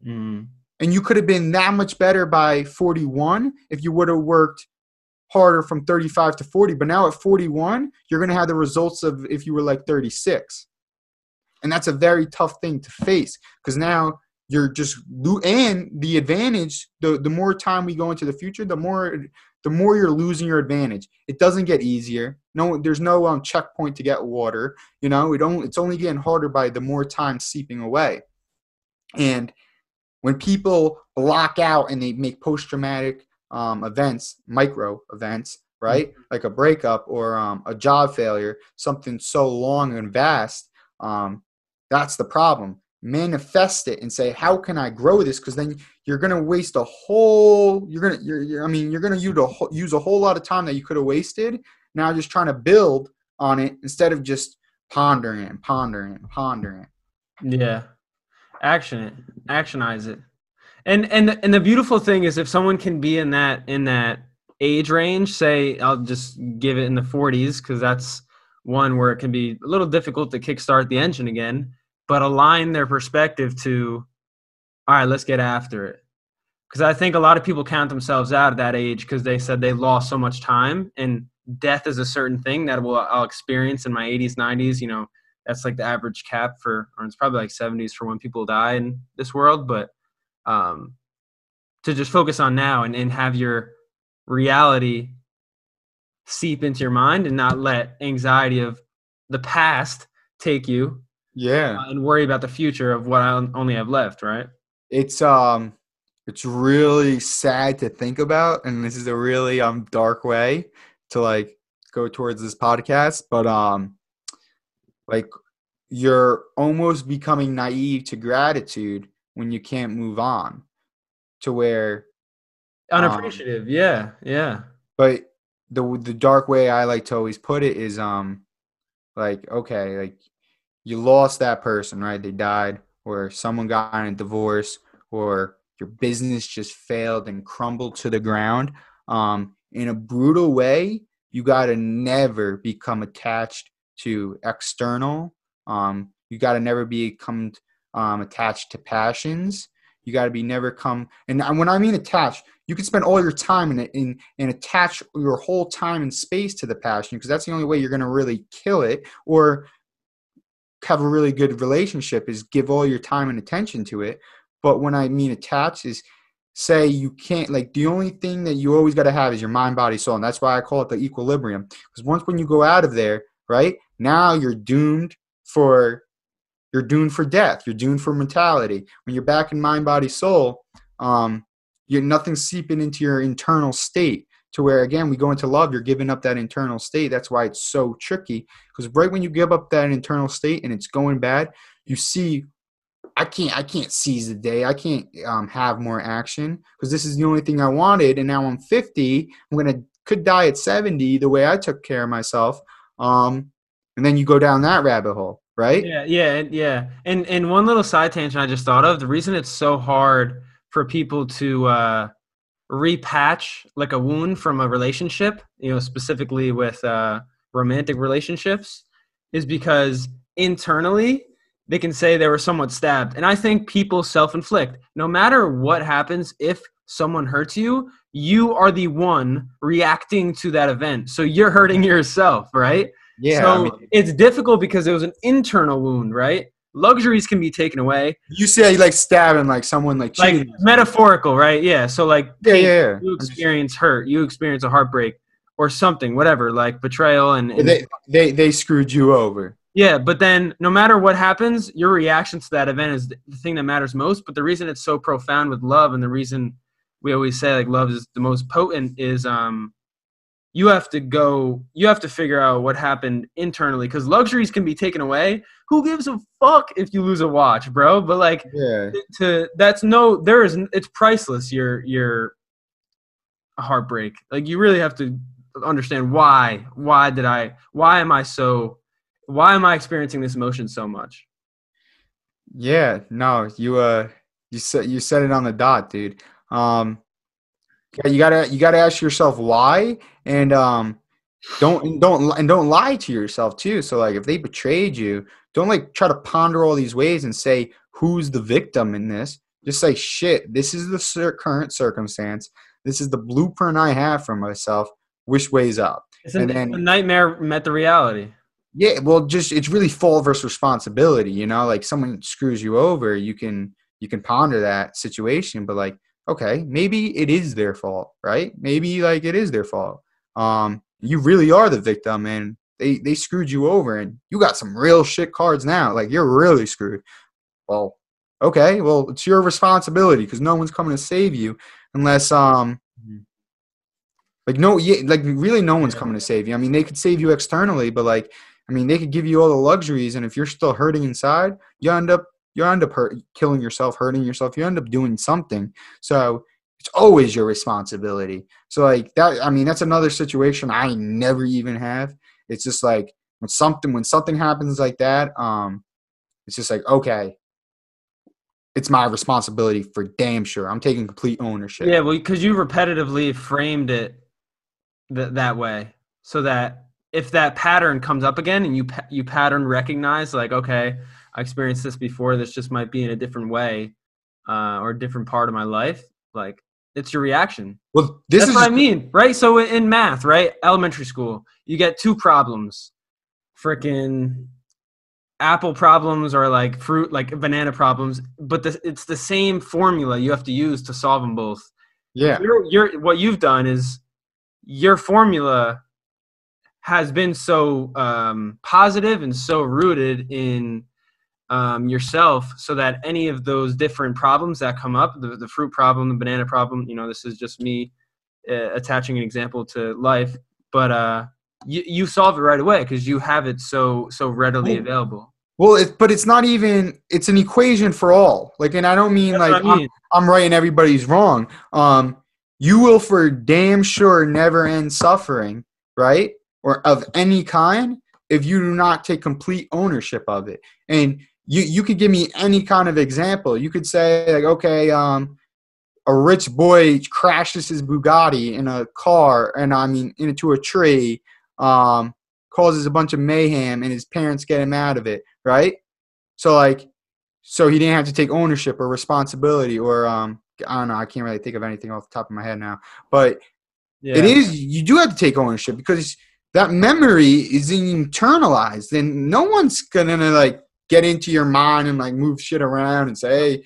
Mm. And you could have been that much better by 41 if you would have worked harder from 35 to 40. But now at 41, you're going to have the results of if you were like 36. And that's a very tough thing to face because now you're just and the advantage the the more time we go into the future the more the more you're losing your advantage it doesn't get easier no there's no um checkpoint to get water you know it only it's only getting harder by the more time seeping away and when people block out and they make post traumatic um, events, micro events, right? Mm-hmm. Like a breakup or um, a job failure, something so long and vast. Um, that's the problem. Manifest it and say, how can I grow this? Because then you're going to waste a whole. You're going to. You're, you're, I mean, you're going to use a use a whole lot of time that you could have wasted. Now just trying to build on it instead of just pondering and pondering and pondering. Yeah, action it, actionize it. And and and the beautiful thing is if someone can be in that in that age range, say I'll just give it in the 40s because that's one where it can be a little difficult to kickstart the engine again, but align their perspective to all right, let's get after it. Because I think a lot of people count themselves out at that age because they said they lost so much time, and death is a certain thing that will I'll experience in my 80s, 90s. You know, that's like the average cap for, or it's probably like 70s for when people die in this world. But um, to just focus on now and, and have your reality seep into your mind and not let anxiety of the past take you Yeah. uh, and worry about the future of what I only have left, right? it's um it's really sad to think about and this is a really um dark way to like go towards this podcast but um like you're almost becoming naive to gratitude when you can't move on to where Um, Unappreciative. yeah, yeah. but the the dark way I like to always put it is um like okay like you lost that person right they died or someone got in a divorce or your business just failed and crumbled to the ground um in a brutal way you got to never become attached to external um you got to never become um attached to passions. You got to be never come and when i mean attached you can spend all your time in it in and attach your whole time and space to the passion because that's the only way you're going to really kill it or have a really good relationship is give all your time and attention to it. But when i mean attached is say you can't like the only thing that you always got to have is your mind body soul and that's why i call it the equilibrium because once when you go out of there right now you're doomed for you're doomed for death. You're doomed for mortality. When you're back in mind body soul um you're nothing seeping into your internal state to where again we go into love you're giving up that internal state. That's why it's so tricky because right when you give up that internal state and it's going bad you see i can't i can't seize the day. I can't um, have more action because this is the only thing i wanted and now i'm 50 i'm gonna could die at 70 the way i took care of myself. Um, and then you go down that rabbit hole right Yeah, yeah, yeah. And and one little side tangent I just thought of. The reason it's so hard for people to uh, repatch like a wound from a relationship, you know, specifically with uh, romantic relationships, is because internally they can say they were somewhat stabbed. And I think people self-inflict. No matter what happens, if someone hurts you, you are the one reacting to that event. So you're hurting yourself, right? Yeah so I mean, it's difficult because it was an internal wound, right? Luxuries can be taken away, you say like stabbing like someone like like metaphorical, right? Yeah. So like, yeah yeah, yeah. you experience hurt, you experience a heartbreak, or something, whatever, like betrayal, and, and they, they they screwed you over yeah. But then, no matter what happens, your reaction to that event is the thing that matters most. But the reason it's so profound with love, and the reason we always say like love is the most potent, is um, you have to go you have to figure out what happened internally because luxuries can be taken away. Who gives a fuck if you lose a watch bro? But like yeah. to that's no there is it's priceless your your heartbreak. Like you really have to understand why why did i why am i so why am i experiencing this emotion so much? Yeah, no, you uh you said you said it on the dot, dude. Um yeah, you gotta you gotta ask yourself why and um don't and don't and don't lie to yourself too. So like if they betrayed you, don't like try to ponder all these ways and say who's the victim in this. Just say shit, this is the cir- current circumstance. This is the blueprint I have for myself. Which way's up? it's a, And it's then- a nightmare met the reality Yeah, well, just it's really fault versus responsibility. You know, like someone screws you over, you can you can ponder that situation, but like, okay, maybe it is their fault, right? Maybe like it is their fault. Um, you really are the victim, and they they screwed you over, and you got some real shit cards now. Like you're really screwed. Well, okay, well it's your responsibility because no one's coming to save you unless um. Mhm. Like no, yeah, like really, no one's coming to save you. I mean, they could save you externally, but like I mean, they could give you all the luxuries, and if you're still hurting inside, you end up you end up hurt, killing yourself, hurting yourself. You end up doing something. So it's always your responsibility. So like that, I mean, that's another situation I never even have. It's just like when something when something happens like that, um, it's just like okay, it's my responsibility for damn sure. I'm taking complete ownership. Yeah, well, because you repetitively framed it th- that way, so that if that pattern comes up again and you pa- you pattern recognize, like, okay, I experienced this before. This just might be in a different way, uh, or a different part of my life. Like, it's your reaction. Well, this That's is what I mean, right? So in- math, right, elementary school, you get two problems, freaking apple problems or like fruit, like banana problems, but the, it's the same formula you have to use to solve them both yeah. your your what you've done is your formula has been so um, positive and so rooted in um, yourself so that any of those different problems that come up the, the fruit problem the banana problem you know this is just me uh, attaching an example to life but uh, you, you solve it right away because you have it so so readily available Well, it, but it's not even. It's an equation for all. Like, and I don't mean That's like I mean. I'm, I'm right and everybody's wrong. Um, you will for damn sure never end suffering, right, or of any kind, if you do not take complete ownership of it. And you you could give me any kind of example. You could say like, okay, um, a rich boy crashes his Bugatti in a car, and I mean into a tree, um, causes a bunch of mayhem, and his parents get him out of it, right? So like, so he didn't have to take ownership or responsibility, or um, I don't know. I can't really think of anything off the top of my head now, but yeah. it is you do have to take ownership because that memory is internalized, and no one's gonna like get into your mind and like move shit around and say, hey,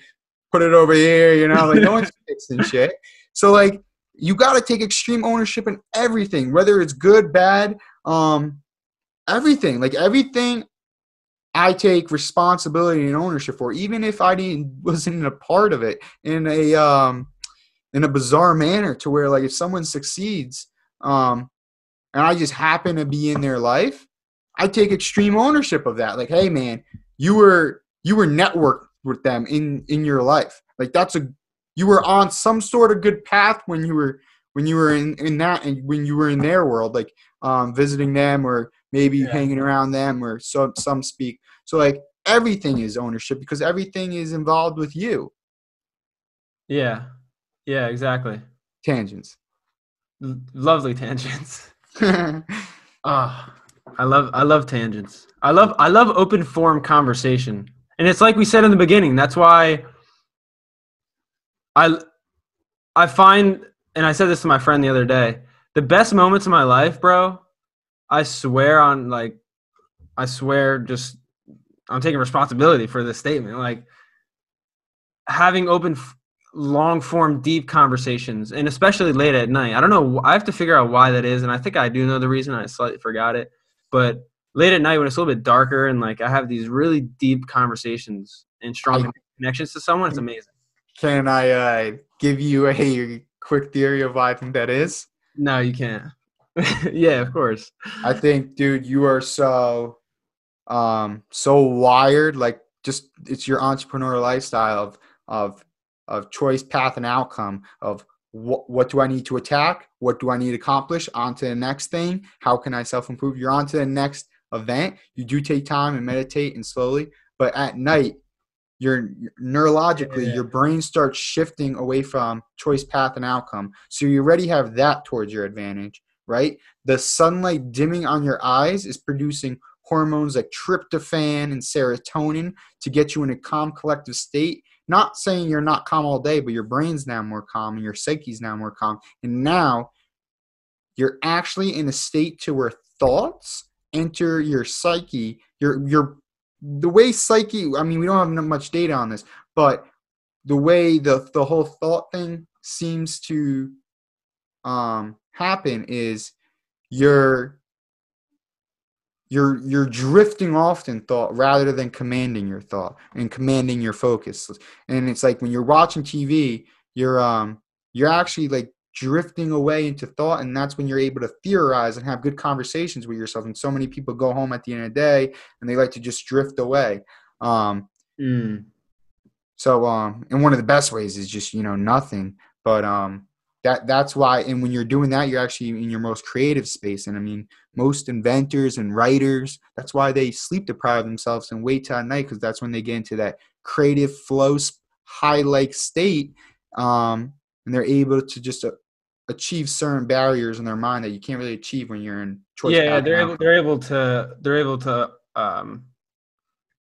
put it over here, you know, like no one's fixing shit. So like you got to take extreme ownership in everything, whether it's good, bad, um, everything. Like everything, I take responsibility and ownership for, even if I didn't wasn't a part of it in a um, in a bizarre manner. To where like if someone succeeds, um, and I just happen to be in their life, I take extreme ownership of that. Like, hey man, you were you were networked with them in in your life. Like that's a you were on some sort of good path when you were when you were in in that and when you were in their world, like um, visiting them or maybe Yeah. hanging around them or so some speak. So like everything is ownership because everything is involved with you. yeah yeah exactly Tangents. L- lovely tangents Ah, I love I love tangents. I love I love open form conversation. And it's like we said in the beginning, that's why I I find and I said this to my friend the other day, the best moments of my life, bro, I swear on like I swear just I'm taking responsibility for this statement. Like having open f- long form deep conversations and especially late at night i don't know i have to figure out why that is and i think i do know the reason i slightly forgot it but late at night when it's a little bit darker and like i have these really deep conversations and strong I- connections to someone it's amazing. Can I uh, give you a quick theory of why I think that is? no you can't. Yeah of course. I think, dude, you are so um so wired, like just it's your entrepreneurial lifestyle of of of choice, path, and outcome of what what do I need to attack? What do I need to accomplish? On to the next thing. How can I self improve? You're on to the next event. You do take time and meditate and slowly, but at night, you're neurologically Yeah. your brain starts shifting away from choice, path, and outcome. So you already have that towards your advantage, right? The sunlight dimming on your eyes is producing hormones like tryptophan and serotonin to get you in a calm collective state not saying you're not calm all day but your brain's now more calm and your psyche's now more calm. And now you're actually in a state to where thoughts enter your psyche. Your your the way psyche i mean we don't have much data on this but the way the the whole thought thing seems to um happen is you're you're you're drifting off in thought rather than commanding your thought and commanding your focus. And it's like when you're watching tv you're um you're actually like drifting away into thought and that's when you're able to theorize and have good conversations with yourself. And so many people go home at the end of the day and they like to just drift away. Um Mm. so um and one of the best ways is just you know nothing. But um that that's why and when you're doing that you're actually in your most creative space. And i mean most inventors and writers that's why they sleep deprive themselves and wait till at night because that's when they get into that creative flow high like state um and they're able to just uh, achieve certain barriers in their mind that you can't really achieve when you're in choice yeah, they're able they're able to they're able to um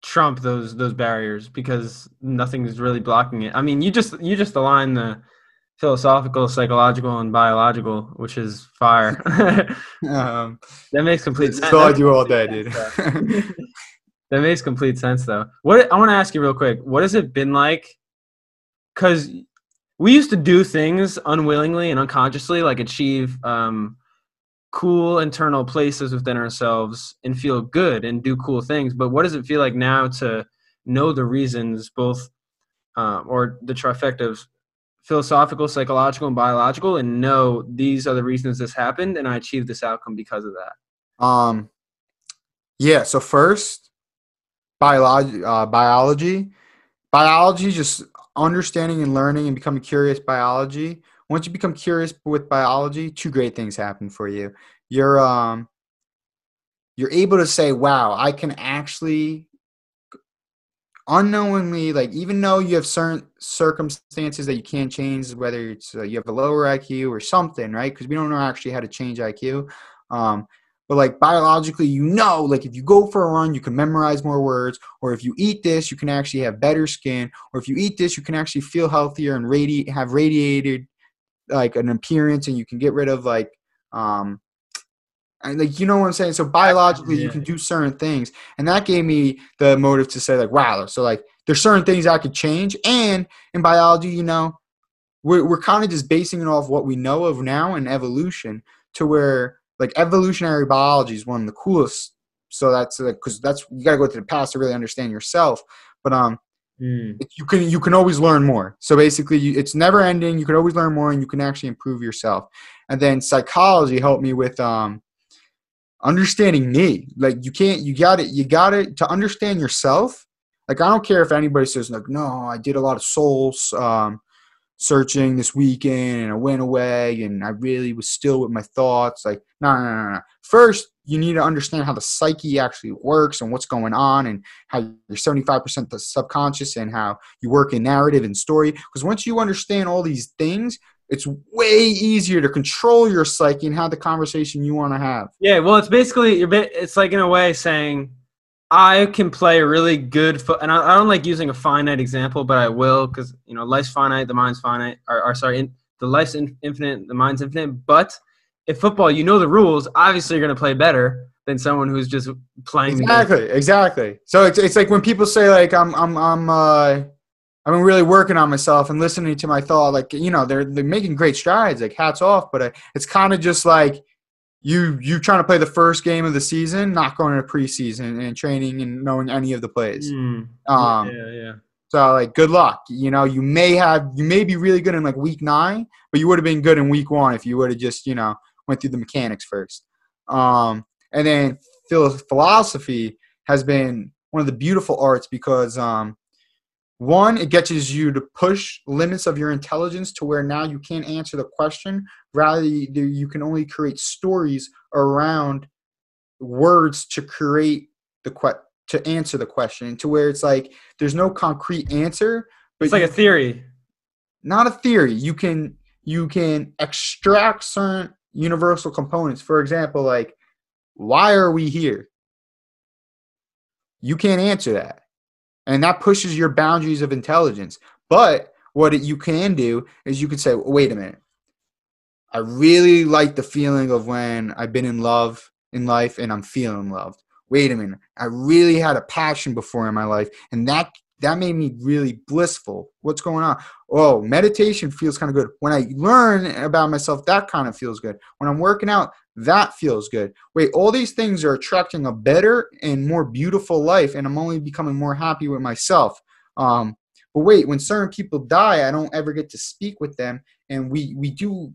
trump those those barriers because nothing is really blocking it. I mean you just you just align the philosophical psychological and biological which is fire. Um, that makes complete sense That do all makes day complete dude sense, though. that makes complete sense though. What i want to ask you real quick what has it been like? Because we used to do things unwillingly and unconsciously like achieve um, cool internal places within ourselves and feel good and do cool things. But what does it feel like now to know the reasons, both um, or the trifecta of philosophical, psychological, and biological, and know these are the reasons this happened, and I achieved this outcome because of that. Um, yeah. So first, biology, uh, biology, biology, just understanding and learning and becoming curious biology. Once you become curious with biology, two great things happen for you. You're um, you're able to say, "Wow, I can actually unknowingly like even though you have certain circumstances that you can't change whether it's uh, you have a lower iq or something right? Because we don't know actually how to change iq um, but like biologically you know like if you go for a run you can memorize more words or if you eat this you can actually have better skin or if you eat this you can actually feel healthier and radi- have radiated like an appearance and you can get rid of like um and like you know what I'm saying? So biologically Yeah. you can do certain things. And that gave me the motive to say like, wow, so like there's certain things I could change. And in biology, you know, we're we're kind of just basing it off what we know of now and evolution to where like evolutionary biology is one of the coolest. So that's like because that's you gotta go to the past to really understand yourself. But um Mm. you can you can always learn more so basically you, it's never ending you can always learn more and you can actually improve yourself and then psychology helped me with um understanding me. Like you can't you got it you got it to understand yourself like i don't care if anybody says like no i did a lot of soul um searching this weekend and i went away and i really was still with my thoughts. Like no no no no first you need to understand how the psyche actually works and what's going on and how you're 75% the subconscious and how you work in narrative and story. Because once you understand all these things it's way easier to control your psyche and have the conversation you want to have Yeah, well, it's basically you're. It's like in a way saying, I can play a really good foot, and I, I don't like using a finite example, but I will because you know life's finite, the mind's finite, or, or sorry, in, the life's in, infinite, the mind's infinite. But in football, you know the rules. Obviously, you're going to play better than someone who's just playing. the game. exactly exactly so it's, it's like when people say like i'm i'm i'm uh i've been really working on myself and listening to my thought like you know they're they're making great strides like hats off but uh, it's kind of just like you you trying to play the first game of the season not going to preseason and training and knowing any of the plays. Mm, um yeah, yeah. so like good luck you know you may have you may be really good in like week nine but you would have been good in week one if you would have just you know went through the mechanics first. Um and then philosophy has been one of the beautiful arts because um one it gets you to push limits of your intelligence to where now you can't answer the question. Rather you you can only create stories around words to create the que- to answer the question to where it's like there's no concrete answer but It's like a theory. not a theory. You can you can extract certain universal components. For example like why are we here? You can't answer that and that pushes your boundaries of intelligence. But what it, you can do is you could say wait a minute. I really like the feeling of when i've been in love in life and i'm feeling loved. Wait a minute. I really had a passion before in my life and that that made me really blissful. What's going on? Oh meditation feels kind of good. When i learn about myself that kind of feels good. When i'm working out that feels good. Wait all these things are attracting a better and more beautiful life and i'm only becoming more happy with myself. Um but wait when certain people die i don't ever get to speak with them and we we do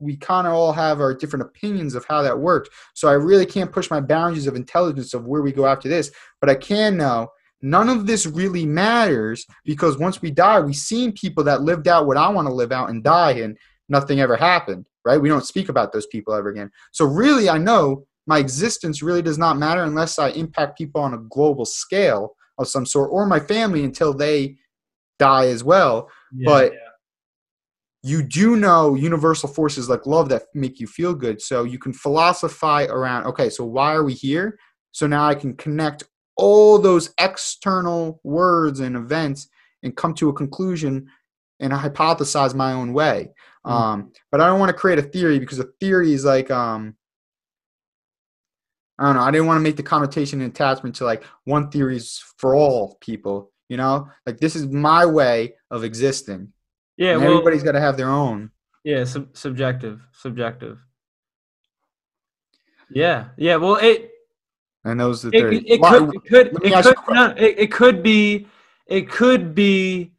we kind of all have our different opinions of how that works. So i really can't push my boundaries of intelligence of where we go after this but i can know none of this really matters because once we die we've seen people that lived out what i want to live out and die and nothing ever happened right we don't speak about those people ever again so really i know my existence really does not matter unless i impact people on a global scale of some sort or my family until they die as well Yeah, But- yeah. you do know universal forces like love that make you feel good. So you can philosophize around, okay, so why are we here? So now I can connect all those external words and events and come to a conclusion and hypothesize my own way. Mhm. Um, but I don't want to create a theory because a theory is like, um, I don't know. I didn't want to make the connotation and attachment to like one theory is for all people. You know, like this is my way of existing. yeah. and Well, everybody's got to have their own. Yeah, sub- subjective, subjective. Yeah, yeah. Well, it And those are It, it, it could, it could, it could, no, it, it could be, it could be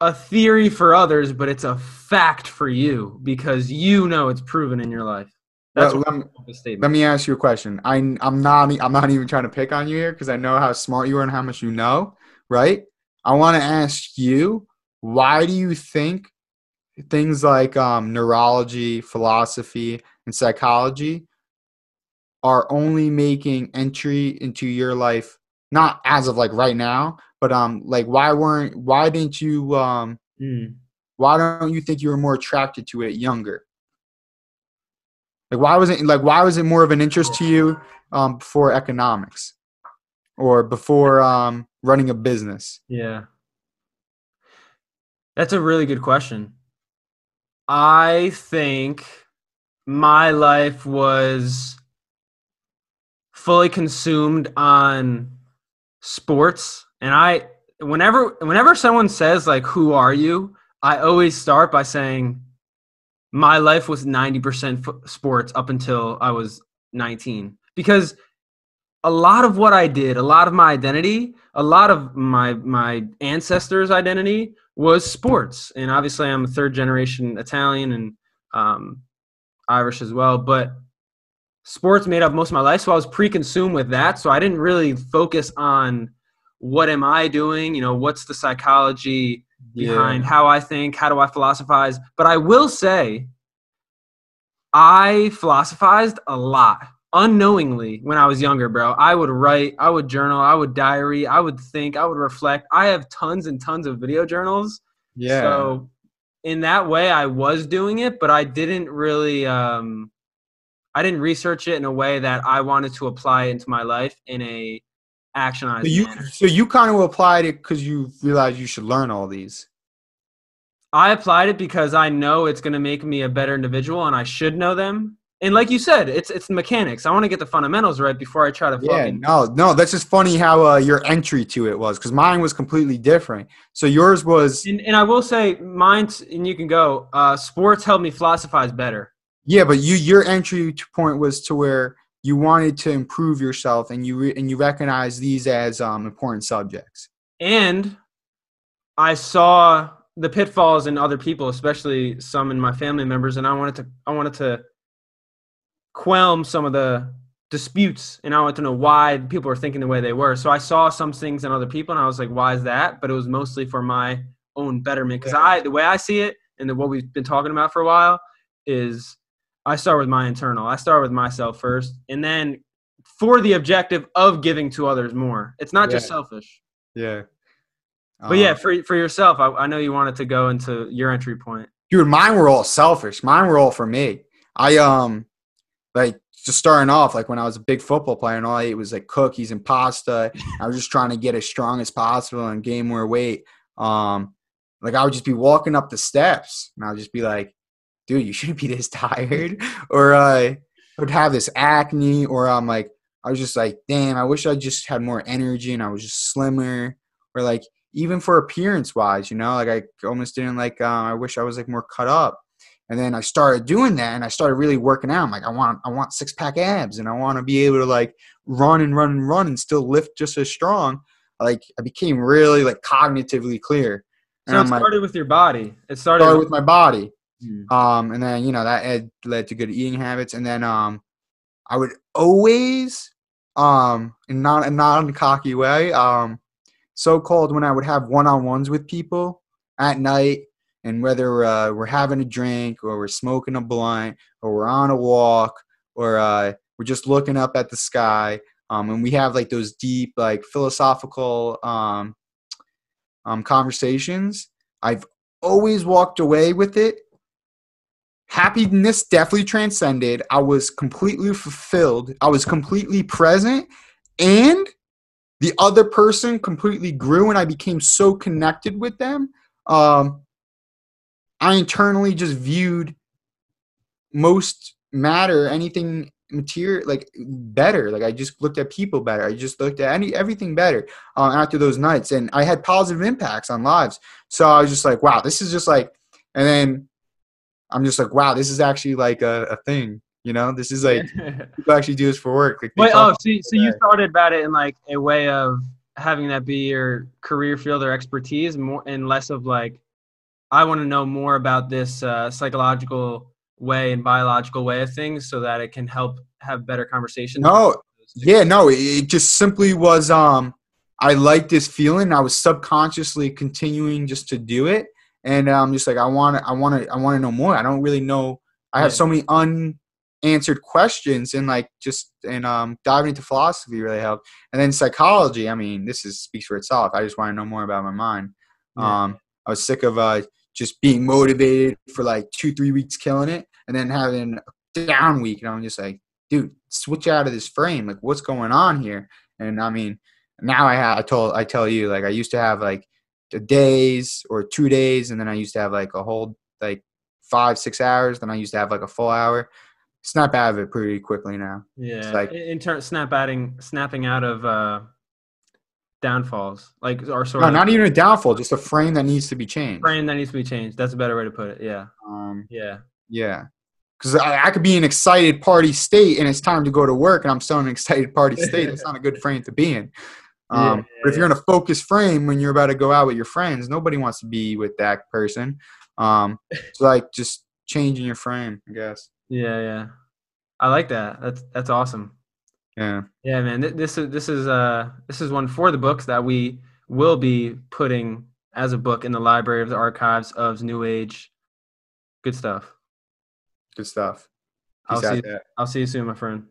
a theory for others, but it's a fact for you because you know it's proven in your life. That's let me-. Let me ask you a question. I, I'm not. I'm not even trying to pick on you here because I know how smart you are and how much you know. Right. I want to ask you, why do you think things like um, neurology, philosophy, and psychology are only making entry into your life? Not as of like right now, but um, like why weren't? Why didn't you? Um, Mm. why don't you think you were more attracted to it younger? Like why was it like why was it more of an interest to you um, before economics or before um, running a business? Yeah. That's a really good question. I think my life was fully consumed on sports and I whenever whenever someone says like who are you, I always start by saying my life was 90% fo- sports up until I was 19 because a lot of what I did, a lot of my identity, a lot of my my ancestors' identity was sports. And obviously, I'm a third generation Italian and um, Irish as well. But sports made up most of my life, so I was pre-consumed with that. So I didn't really focus on what am I doing. You know, what's the psychology behind how I think, how do I philosophize. But I will say, I philosophized a lot unknowingly when I was younger, bro. I would write, I would journal, I would diary, I would think, I would reflect. I have tons and tons of video journals. Yeah. So in that way, I was doing it, but I didn't really. Um, I didn't research it in a way that I wanted to apply it into my life in a actionized so you manner. so you kind of applied it because you realized you should learn all these. I applied it because I know it's going to make me a better individual, and I should know them. And like you said, it's it's mechanics. I want to get the fundamentals right before I try to Yeah, fucking. no, no, that's just funny how uh, your entry to it was because mine was completely different. So yours was, And, and I will say, mine, and you can go. Uh, sports helped me philosophize better. Yeah, but you your entry point was to where you wanted to improve yourself and you re- and you recognize these as um, important subjects. and I saw the pitfalls in other people, especially some in my family members, and I wanted to I wanted to quell some of the disputes, and I wanted to know why people were thinking the way they were. So I saw some things in other people, and I was like, "Why is that?" But it was mostly for my own betterment, because Yeah. I the way I see it, and the, what we've been talking about for a while is I start with my internal. I start with myself first, and then for the objective of giving to others more. It's not just selfish. Yeah. But yeah, Um, for for yourself, I, I know you wanted to go into your entry point. dude mine were all selfish mine were all for me i um like just starting off like when i was a big football player and all i ate was like cookies and pasta i was just trying to get as strong as possible and gain more weight um like i would just be walking up the steps and i would just be like dude you shouldn't be this tired or uh, i would have this acne or i'm like i was just like damn i wish i just had more energy and i was just slimmer or like even for appearance wise, you know, like I almost didn't like. Uh, I wish I was like more cut up. And then I started doing that, and I started really working out. I'm like, I want, I want six pack abs, and I want to be able to like run and run and run and still lift just as strong. Like I became really like cognitively clear. And So it I'm like, started with your body. It started, started with my body, Mm. um, and then you know that led to good eating habits, and then um, I would always, um, in not a non cocky way, um, so called when I would have one on ones with people at night, and whether uh, we're having a drink or we're smoking a blunt or we're on a walk or uh, we're just looking up at the sky, um, and we have like those deep, like philosophical um, um, conversations. I've always walked away with it. Happiness definitely transcended. I was completely fulfilled. I was completely present, and the other person completely grew, and I became so connected with them. Um, I internally just viewed most matter, anything material, like better. Like I just looked at people better. I just looked at any everything better uh, after those nights, and I had positive impacts on lives. So I was just like, wow, this is just like, and then I'm just like, wow, this is actually like a, a thing. You know, this is like people actually do this for work. Like, Wait, oh, so, so you thought about it in like a way of having that be your career field or expertise, more and less of like, I want to know more about this uh, psychological way and biological way of things, so that it can help have better conversations. no, yeah, no, it, it just simply was. Um, I like this feeling. I was subconsciously continuing just to do it, and I'm just like, I want to, I want to, I want to know more. I don't really know. I have so many unanswered questions, and like just and um, diving into philosophy really helped. And then psychology. I mean, this is speaks for itself. I just want to know more about my mind. Yeah. Um, I was sick of uh, just being motivated for like two, three weeks, killing it, and then having a down week, and I'm just like, dude, switch out of this frame. Like, what's going on here? And I mean, now I have. I told, I tell you, like, I used to have like days or two days, and then I used to have like a whole like five, six hours. Then I used to have like a full hour. Snap out of it pretty quickly now. Yeah, like- in turn, snap adding, snapping out of uh, downfalls, like or sort No, of not even a downfall, just a frame that needs to be changed. frame that needs to be changed. That's a better way to put it. Yeah, Um, yeah, Yeah. Because I, I could be in excited party state and it's time to go to work and I'm still in an excited party state. That's not a good frame to be in. Um, yeah, but if you're in a focused frame when you're about to go out with your friends, nobody wants to be with that person. Um, it's like just changing your frame, I guess. yeah, yeah. I like that. That's that's awesome. Yeah. Yeah, man. This is this is uh this is one for the books that we will be putting as a book in the library of the archives of New Age. Good stuff. Good stuff. I'll see. there. I'll see you soon, my friend.